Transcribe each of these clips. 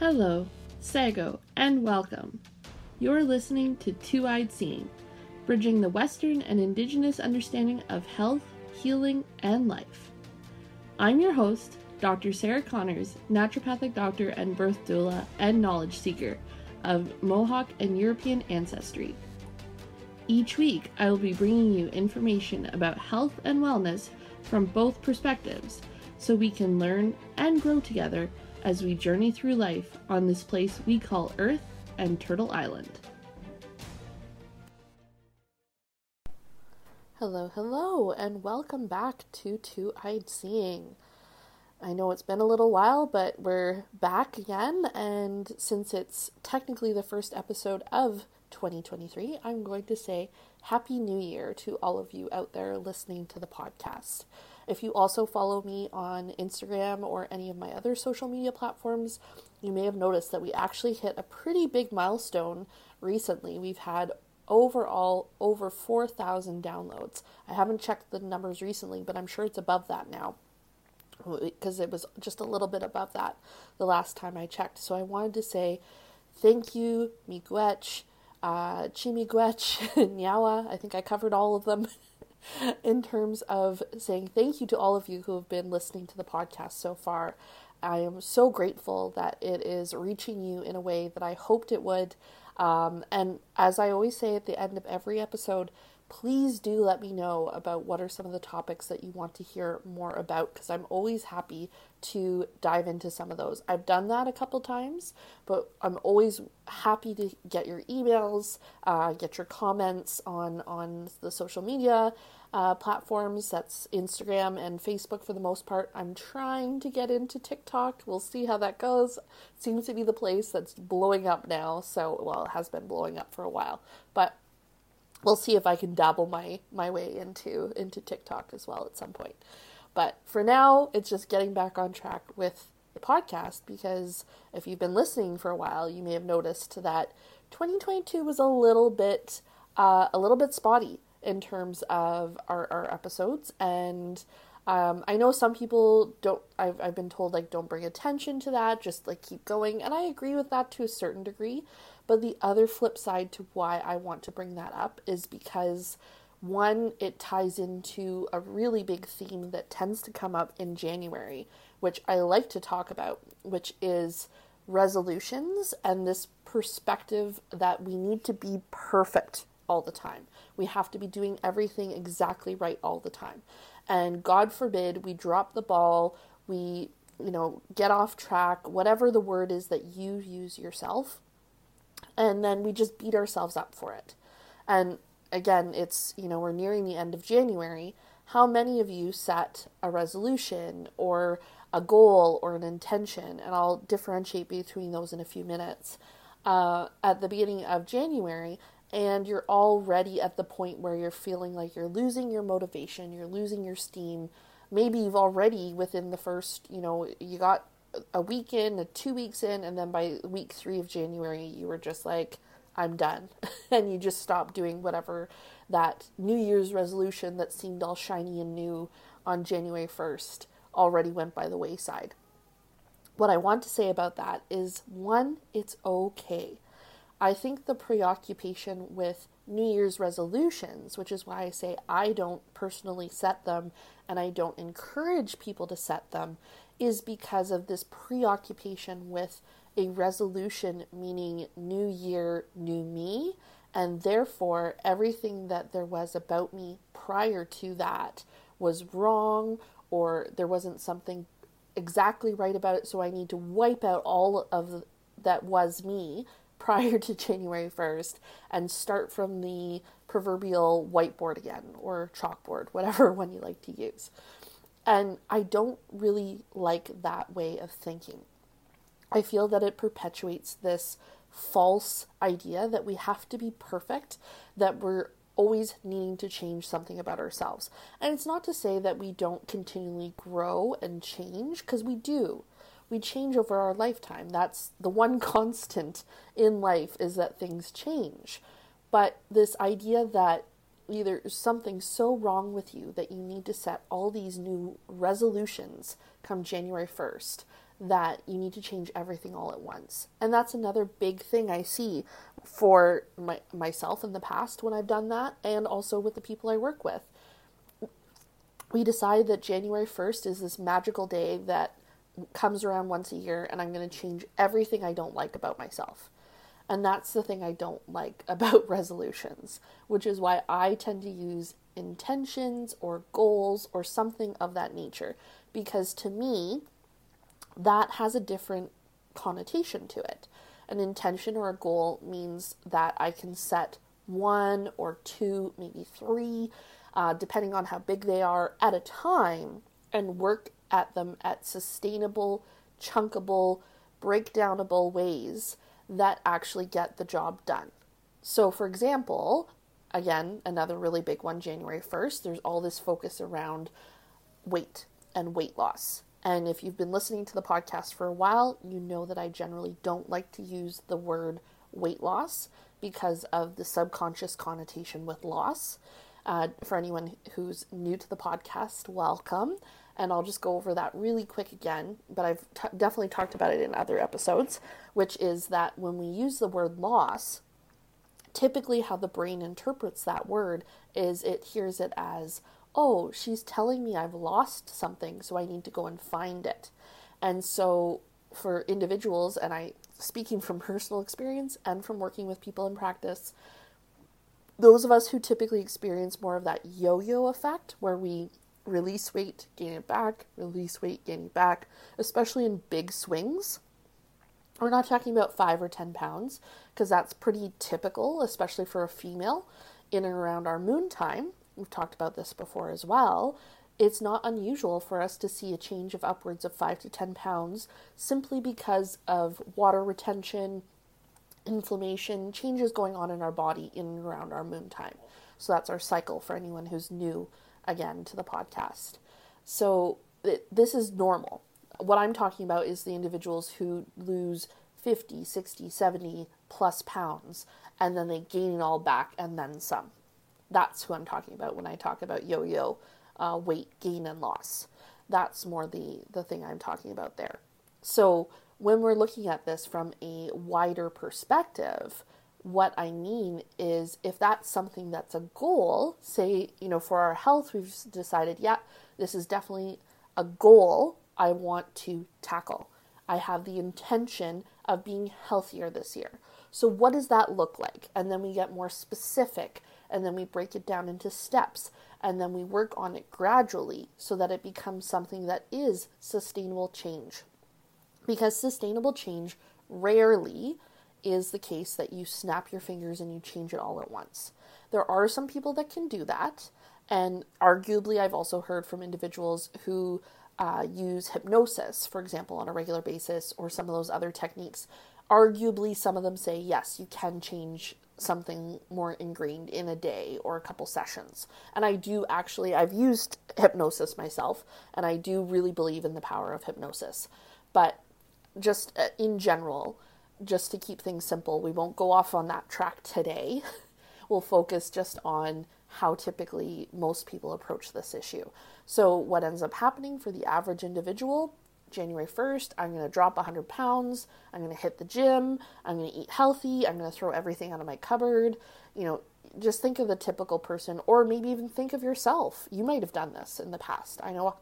Hello, Sago, and welcome. You're listening to Two Eyed Seeing, bridging the Western and Indigenous understanding of health, healing, and life. I'm your host, Dr. Sarah Connors, naturopathic doctor and birth doula and knowledge seeker of Mohawk and European ancestry. Each week, I will be bringing you information about health and wellness from both perspectives so we can learn and grow together as we journey through life on this place we call Earth and Turtle Island. Hello, hello, and welcome back to Two Eyed Seeing. I know it's been a little while, but we're back again, and since it's technically the first episode of 2023, I'm going to say Happy New Year to all of you out there listening to the podcast. If you also follow me on Instagram or any of my other social media platforms, you may have noticed that we actually hit a pretty big milestone recently. We've had overall over 4,000 downloads. I haven't checked the numbers recently, but I'm sure it's above that now because it was just a little bit above that the last time I checked. So I wanted to say thank you, Miigwech, uh, Chi-miigwech, Nyawa. I think I covered all of them. in terms of saying thank you to all of you who have been listening to the podcast so far. I am so grateful that it is reaching you in a way that I hoped it would. Um, and as I always say at the end of every episode, please do let me know about what are some of the topics that you want to hear more about because I'm always happy to dive into some of those. I've done that a couple times, but I'm always happy to get your emails, uh, get your comments on on the social media uh, platforms. That's Instagram and Facebook for the most part. I'm trying to get into TikTok. We'll see how that goes. seems to be the place that's blowing up now. So, well, it has been blowing up for a while, but we'll see if I can dabble my my way into into TikTok as well at some point. But for now, it's just getting back on track with the podcast because if you've been listening for a while, you may have noticed that 2022 was a little bit uh, a little bit spotty in terms of our, our episodes and um, I know some people don't, I've, I've been told, like, don't bring attention to that, just like keep going. And I agree with that to a certain degree. But the other flip side to why I want to bring that up is because one, it ties into a really big theme that tends to come up in January, which I like to talk about, which is resolutions and this perspective that we need to be perfect all the time. We have to be doing everything exactly right all the time. And God forbid we drop the ball, we, you know, get off track, whatever the word is that you use yourself and then we just beat ourselves up for it. And again, it's, you know, we're nearing the end of January. How many of you set a resolution or a goal or an intention? And I'll differentiate between those in a few minutes. Uh, at the beginning of January, and you're already at the point where you're feeling like you're losing your motivation, you're losing your steam. Maybe you've already, within the first, you know, you got a week in, a two weeks in, and then by week three of January, you were just like, I'm done. and you just stopped doing whatever that New Year's resolution that seemed all shiny and new on January 1st already went by the wayside. What I want to say about that is one, it's okay. I think the preoccupation with New Year's resolutions, which is why I say I don't personally set them and I don't encourage people to set them, is because of this preoccupation with a resolution meaning new year, new me, and therefore everything that there was about me prior to that was wrong or there wasn't something exactly right about it, so I need to wipe out all of that was me prior to January 1st and start from the proverbial whiteboard again or chalkboard, whatever one you like to use. And I don't really like that way of thinking. I feel that it perpetuates this false idea that we have to be perfect, that we're always needing to change something about ourselves. And it's not to say that we don't continually grow and change, because we do. We change over our lifetime. That's the one constant in life is that things change. But this idea that either something so wrong with you that you need to set all these new resolutions come January 1st that you need to change everything all at once. And that's another big thing I see for my, myself in the past when I've done that, and also with the people I work with. We decide that January 1st is this magical day that comes around once a year, and I'm going to change everything I don't like about myself. And that's the thing I don't like about resolutions, which is why I tend to use intentions or goals or something of that nature. Because to me, that has a different connotation to it. An intention or a goal means that I can set one or two, maybe three, uh, depending on how big they are, at a time and work at them at sustainable, chunkable, breakdownable ways that actually get the job done. So, for example, again, another really big one, January 1st, there's all this focus around weight and weight loss. And if you've been listening to the podcast for a while, you know that I generally don't like to use the word weight loss because of the subconscious connotation with loss. Uh, for anyone who's new to the podcast, welcome. And I'll just go over that really quick again, but I've t- definitely talked about it in other episodes, which is that when we use the word loss, typically how the brain interprets that word is it hears it as oh, she's telling me I've lost something, so I need to go and find it. And so for individuals, and I speaking from personal experience and from working with people in practice, those of us who typically experience more of that yo yo effect where we release weight, gain it back, release weight, gain it back, especially in big swings. We're not talking about five or 10 pounds because that's pretty typical, especially for a female in and around our moon time we've talked about this before as well, it's not unusual for us to see a change of upwards of 5 to 10 pounds simply because of water retention, inflammation, changes going on in our body in and around our moon time. So that's our cycle for anyone who's new again to the podcast. So it, this is normal. What I'm talking about is the individuals who lose 50, 60, 70 plus pounds and then they gain it all back and then some. That's who I'm talking about when I talk about yo yo uh, weight gain and loss. That's more the, the thing I'm talking about there. So, when we're looking at this from a wider perspective, what I mean is if that's something that's a goal, say, you know, for our health, we've decided, yeah, this is definitely a goal I want to tackle. I have the intention of being healthier this year. So, what does that look like? And then we get more specific and then we break it down into steps and then we work on it gradually so that it becomes something that is sustainable change. Because sustainable change rarely is the case that you snap your fingers and you change it all at once. There are some people that can do that, and arguably, I've also heard from individuals who uh, use hypnosis, for example, on a regular basis, or some of those other techniques. Arguably, some of them say yes, you can change something more ingrained in a day or a couple sessions. And I do actually, I've used hypnosis myself, and I do really believe in the power of hypnosis. But just uh, in general, just to keep things simple, we won't go off on that track today. we'll focus just on how typically most people approach this issue. So, what ends up happening for the average individual January 1st, I'm going to drop 100 pounds. I'm going to hit the gym. I'm going to eat healthy. I'm going to throw everything out of my cupboard. You know, just think of the typical person, or maybe even think of yourself. You might have done this in the past. I know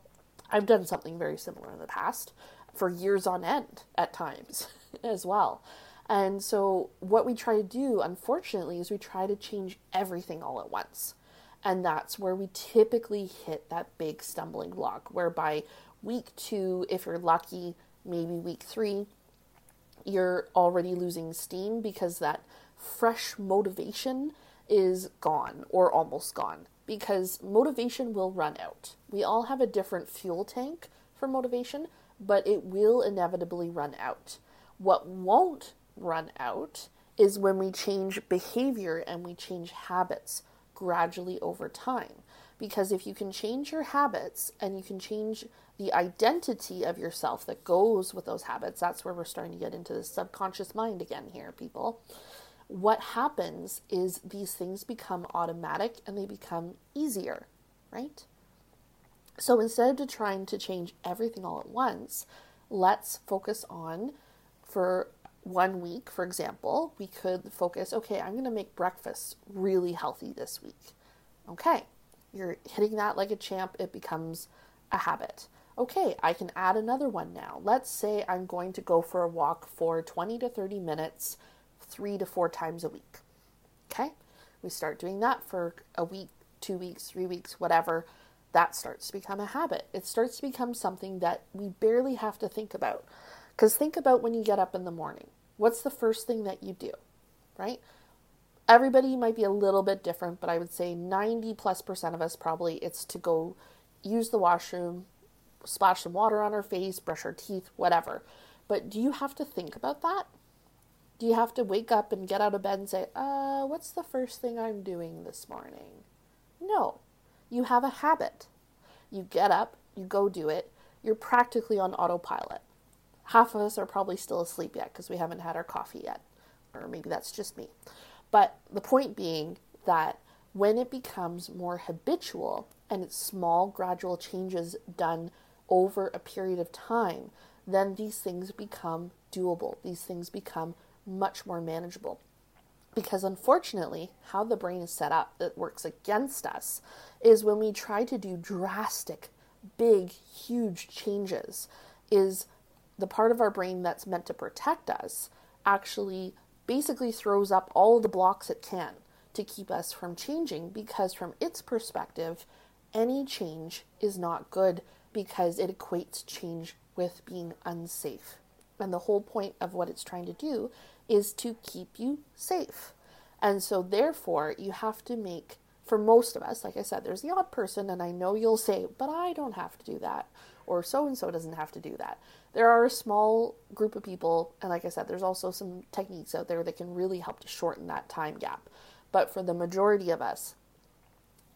I've done something very similar in the past for years on end at times as well. And so, what we try to do, unfortunately, is we try to change everything all at once. And that's where we typically hit that big stumbling block, whereby week two, if you're lucky, maybe week three, you're already losing steam because that fresh motivation is gone or almost gone because motivation will run out. We all have a different fuel tank for motivation, but it will inevitably run out. What won't run out is when we change behavior and we change habits gradually over time. Because if you can change your habits and you can change the identity of yourself that goes with those habits, that's where we're starting to get into the subconscious mind again here, people. What happens is these things become automatic and they become easier, right? So instead of trying to change everything all at once, let's focus on for one week, for example, we could focus, okay, I'm going to make breakfast really healthy this week. Okay, you're hitting that like a champ, it becomes a habit. Okay, I can add another one now. Let's say I'm going to go for a walk for 20 to 30 minutes, three to four times a week. Okay, we start doing that for a week, two weeks, three weeks, whatever. That starts to become a habit. It starts to become something that we barely have to think about. Because think about when you get up in the morning. What's the first thing that you do, right? Everybody might be a little bit different, but I would say 90 plus percent of us probably it's to go use the washroom, splash some water on our face, brush our teeth, whatever. But do you have to think about that? Do you have to wake up and get out of bed and say, uh, what's the first thing I'm doing this morning? No. You have a habit. You get up, you go do it, you're practically on autopilot half of us are probably still asleep yet because we haven't had our coffee yet. Or maybe that's just me. But the point being that when it becomes more habitual and it's small, gradual changes done over a period of time, then these things become doable. These things become much more manageable. Because unfortunately, how the brain is set up that works against us is when we try to do drastic, big, huge changes, is the part of our brain that's meant to protect us actually basically throws up all the blocks it can to keep us from changing because, from its perspective, any change is not good because it equates change with being unsafe. And the whole point of what it's trying to do is to keep you safe. And so, therefore, you have to make, for most of us, like I said, there's the odd person, and I know you'll say, but I don't have to do that, or so and so doesn't have to do that there are a small group of people, and like I said, there's also some techniques out there that can really help to shorten that time gap. But for the majority of us,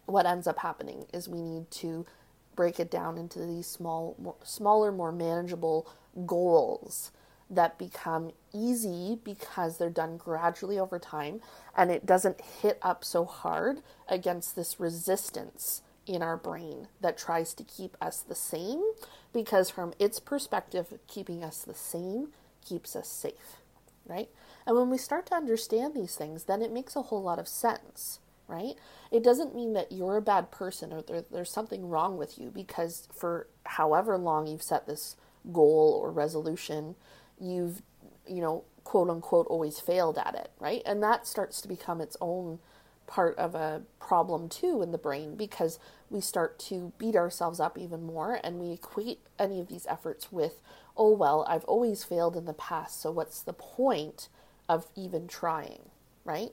what ends up happening is we need to break it down into these small, more, smaller, more manageable goals that become easy because they're done gradually over time and it doesn't hit up so hard against this resistance in our brain that tries to keep us the same because, from its perspective, keeping us the same keeps us safe, right? And when we start to understand these things, then it makes a whole lot of sense, right? It doesn't mean that you're a bad person or there, there's something wrong with you because for however long you've set this goal or resolution, you've, you know, quote unquote, always failed at it, right? And that starts to become its own part of a problem too in the brain because we start to beat ourselves up even more and we equate any of these efforts with, oh, well, I've always failed in the past, so what's the point of even trying, right?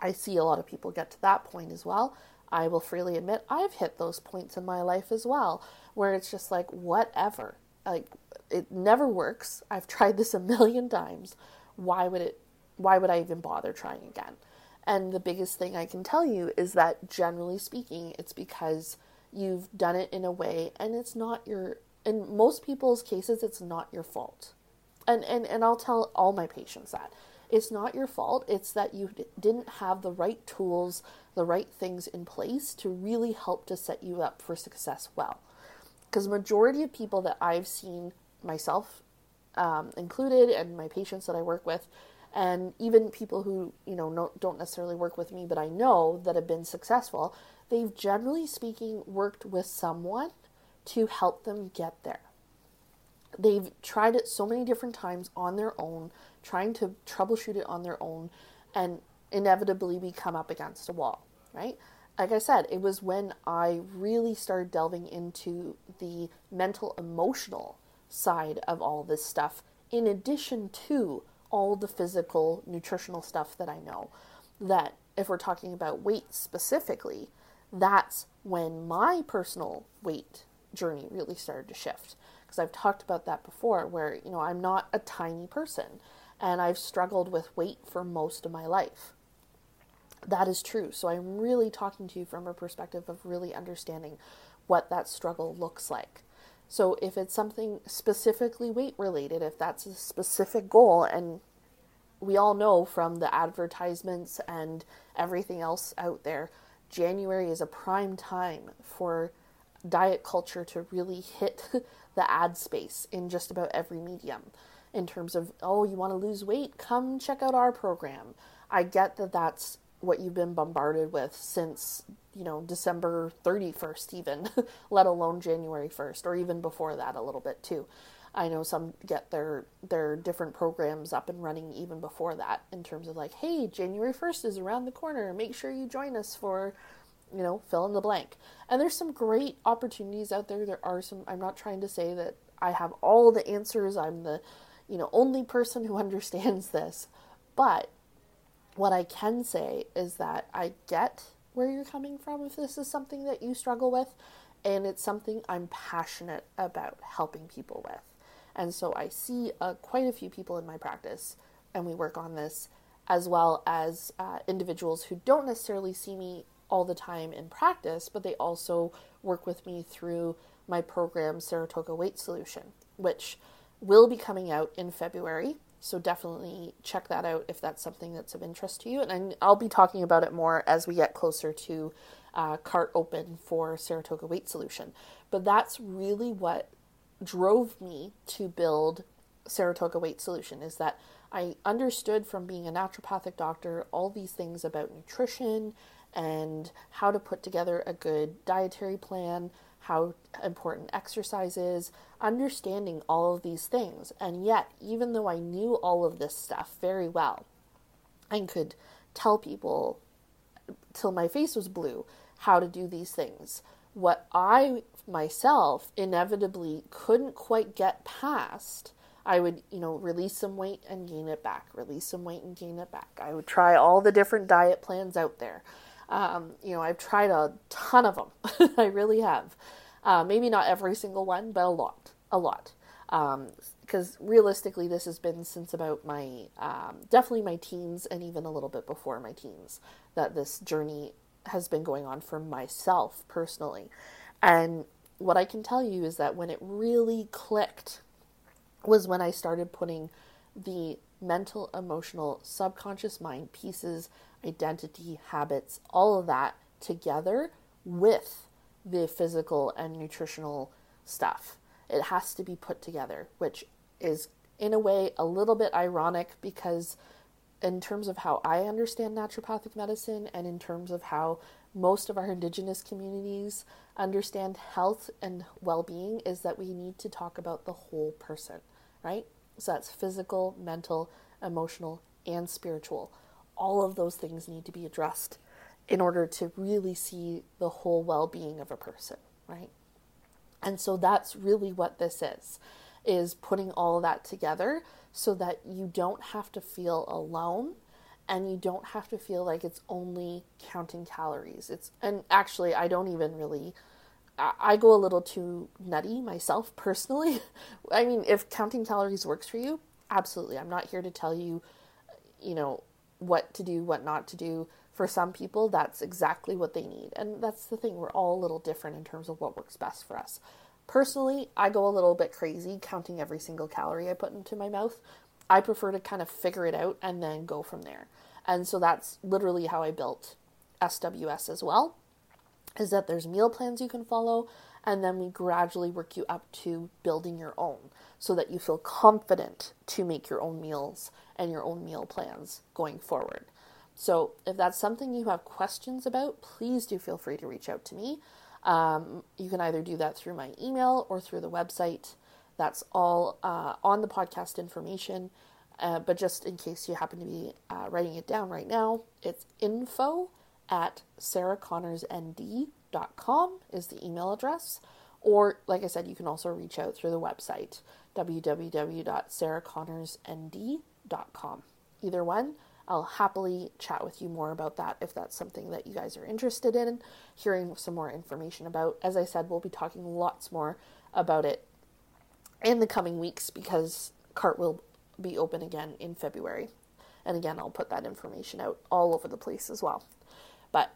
I see a lot of people get to that point as well. I will freely admit I've hit those points in my life as well where it's just like, whatever. Like, it never works. I've tried this a million times. Why would it? Why would I even bother trying again? And the biggest thing I can tell you is that generally speaking, it's because you've done it in a way and it's not your in most people's cases it's not your fault. And and and I'll tell all my patients that. It's not your fault. It's that you didn't have the right tools, the right things in place to really help to set you up for success well. Because majority of people that I've seen myself um, included and my patients that I work with and even people who you know no, don't necessarily work with me but i know that have been successful they've generally speaking worked with someone to help them get there. They've tried it so many different times on their own trying to troubleshoot it on their own and inevitably we come up against a wall right? Like i said it was when i really started delving into the mental emotional side of all this stuff in addition to all the physical nutritional stuff that I know. That if we're talking about weight specifically, that's when my personal weight journey really started to shift. Because I've talked about that before, where, you know, I'm not a tiny person and I've struggled with weight for most of my life. That is true. So I'm really talking to you from a perspective of really understanding what that struggle looks like. So if it's something specifically weight related, if that's a specific goal, and we all know from the advertisements and everything else out there, January is a prime time for diet culture to really hit the ad space in just about every medium in terms of, oh, you want to lose weight? Come check out our program. I get that that's what you've been bombarded with since, you know, December 31st, even, let alone January 1st, or even before that a little bit too. I know some get their their different programs up and running even before that in terms of like, hey, January 1st is around the corner. Make sure you join us for, you know, fill in the blank. And there's some great opportunities out there. There are some I'm not trying to say that I have all the answers. I'm the, you know, only person who understands this. But what I can say is that I get where you're coming from if this is something that you struggle with, and it's something I'm passionate about helping people with. And so I see uh, quite a few people in my practice, and we work on this, as well as uh, individuals who don't necessarily see me all the time in practice, but they also work with me through my program, Saratoga Weight Solution, which will be coming out in February. So definitely check that out if that's something that's of interest to you. And I'll be talking about it more as we get closer to uh, cart open for Saratoga Weight Solution. But that's really what drove me to build Saratoga Weight Solution is that I understood from being a naturopathic doctor all these things about nutrition and how to put together a good dietary plan, how important exercise is, understanding all of these things. And yet, even though I knew all of this stuff very well, I could tell people till my face was blue how to do these things. What I myself inevitably couldn't quite get past, I would, you know, release some weight and gain it back, release some weight and gain it back. I would try all the different diet plans out there. Um, you know, I've tried a ton of them. I really have. Uh, maybe not every single one, but a lot, a lot. Because um, realistically, this has been since about my um, definitely my teens and even a little bit before my teens that this journey has been going on for myself personally. And what I can tell you is that when it really clicked was when I started putting the mental, emotional, subconscious mind pieces, identity, habits, all of that together with the physical and nutritional stuff. It has to be put together, which is in a way a little bit ironic because in terms of how I understand naturopathic medicine and in terms of how most of our indigenous communities understand health and well-being is that we need to talk about the whole person, right? So that's physical, mental, emotional, and spiritual. All of those things need to be addressed in order to really see the whole well-being of a person, right? And so that's really what this is is putting all of that together so that you don't have to feel alone and you don't have to feel like it's only counting calories. It's and actually I don't even really I go a little too nutty myself personally. I mean, if counting calories works for you, absolutely. I'm not here to tell you, you know, what to do, what not to do. For some people, that's exactly what they need. And that's the thing, we're all a little different in terms of what works best for us. Personally, I go a little bit crazy counting every single calorie I put into my mouth. I prefer to kind of figure it out and then go from there. And so that's literally how I built SWS as well. Is that there's meal plans you can follow, and then we gradually work you up to building your own so that you feel confident to make your own meals and your own meal plans going forward. So, if that's something you have questions about, please do feel free to reach out to me. Um, you can either do that through my email or through the website. That's all uh, on the podcast information. Uh, but just in case you happen to be uh, writing it down right now, it's info at sarahconnorsnd.com is the email address. Or, like I said, you can also reach out through the website, www.sarahconnorsnd.com. Either one, I'll happily chat with you more about that if that's something that you guys are interested in hearing some more information about. As I said, we'll be talking lots more about it in the coming weeks because CART will be open again in February. And again, I'll put that information out all over the place as well. But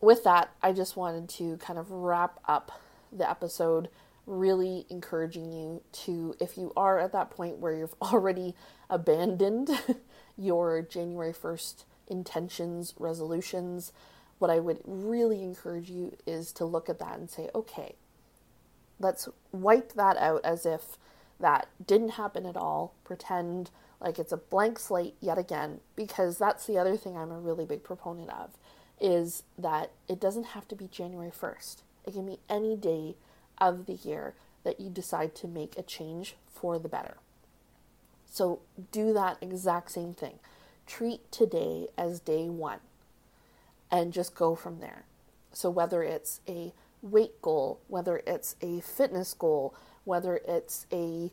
with that, I just wanted to kind of wrap up the episode, really encouraging you to, if you are at that point where you've already abandoned your January 1st intentions, resolutions, what I would really encourage you is to look at that and say, okay, let's wipe that out as if that didn't happen at all. Pretend like it's a blank slate yet again, because that's the other thing I'm a really big proponent of is that it doesn't have to be January 1st. It can be any day of the year that you decide to make a change for the better. So do that exact same thing. Treat today as day one and just go from there. So whether it's a weight goal, whether it's a fitness goal, whether it's a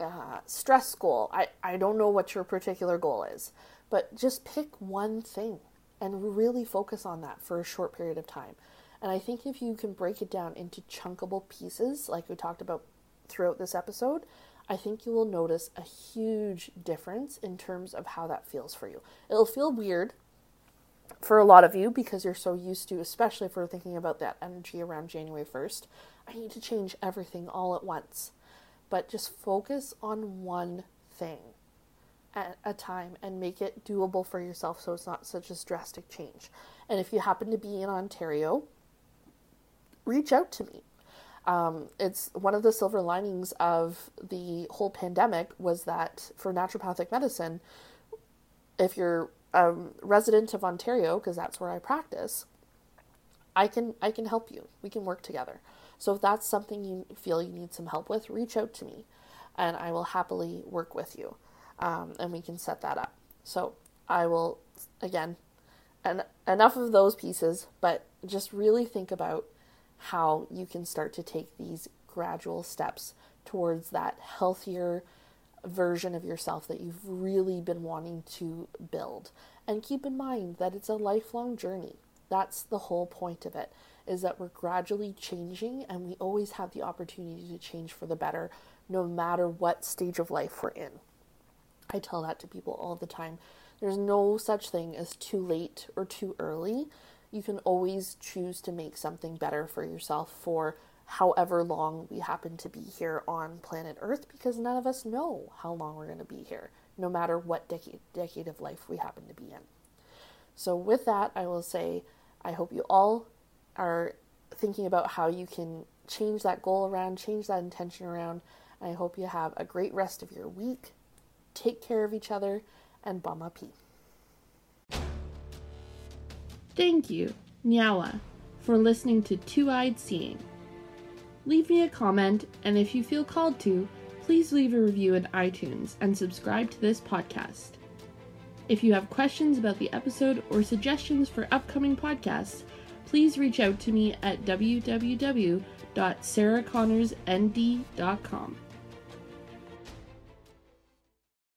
uh, stress goal, I, I don't know what your particular goal is, but just pick one thing and really focus on that for a short period of time. And I think if you can break it down into chunkable pieces, like we talked about throughout this episode, I think you will notice a huge difference in terms of how that feels for you. It'll feel weird for a lot of you because you're so used to, especially if we're thinking about that energy around January 1st. I need to change everything all at once. But just focus on one thing at a time and make it doable for yourself so it's not such a drastic change. And if you happen to be in Ontario, reach out to me. Um, it's one of the silver linings of the whole pandemic was that for naturopathic medicine, if you're a resident of Ontario, because that's where I practice, I can I can help you. We can work together. So if that's something you feel you need some help with, reach out to me, and I will happily work with you, um, and we can set that up. So I will again, and enough of those pieces, but just really think about how you can start to take these gradual steps towards that healthier version of yourself that you've really been wanting to build. And keep in mind that it's a lifelong journey. That's the whole point of it is that we're gradually changing and we always have the opportunity to change for the better no matter what stage of life we're in. I tell that to people all the time. There's no such thing as too late or too early you can always choose to make something better for yourself for however long we happen to be here on planet Earth because none of us know how long we're going to be here, no matter what decade, decade of life we happen to be in. So, with that, I will say I hope you all are thinking about how you can change that goal around, change that intention around. I hope you have a great rest of your week. Take care of each other and Baamaapii. Thank you, Nyawa, for listening to Two Eyed Seeing. Leave me a comment, and if you feel called to, please leave a review in iTunes and subscribe to this podcast. If you have questions about the episode or suggestions for upcoming podcasts, please reach out to me at www.sarahconnorsnd.com.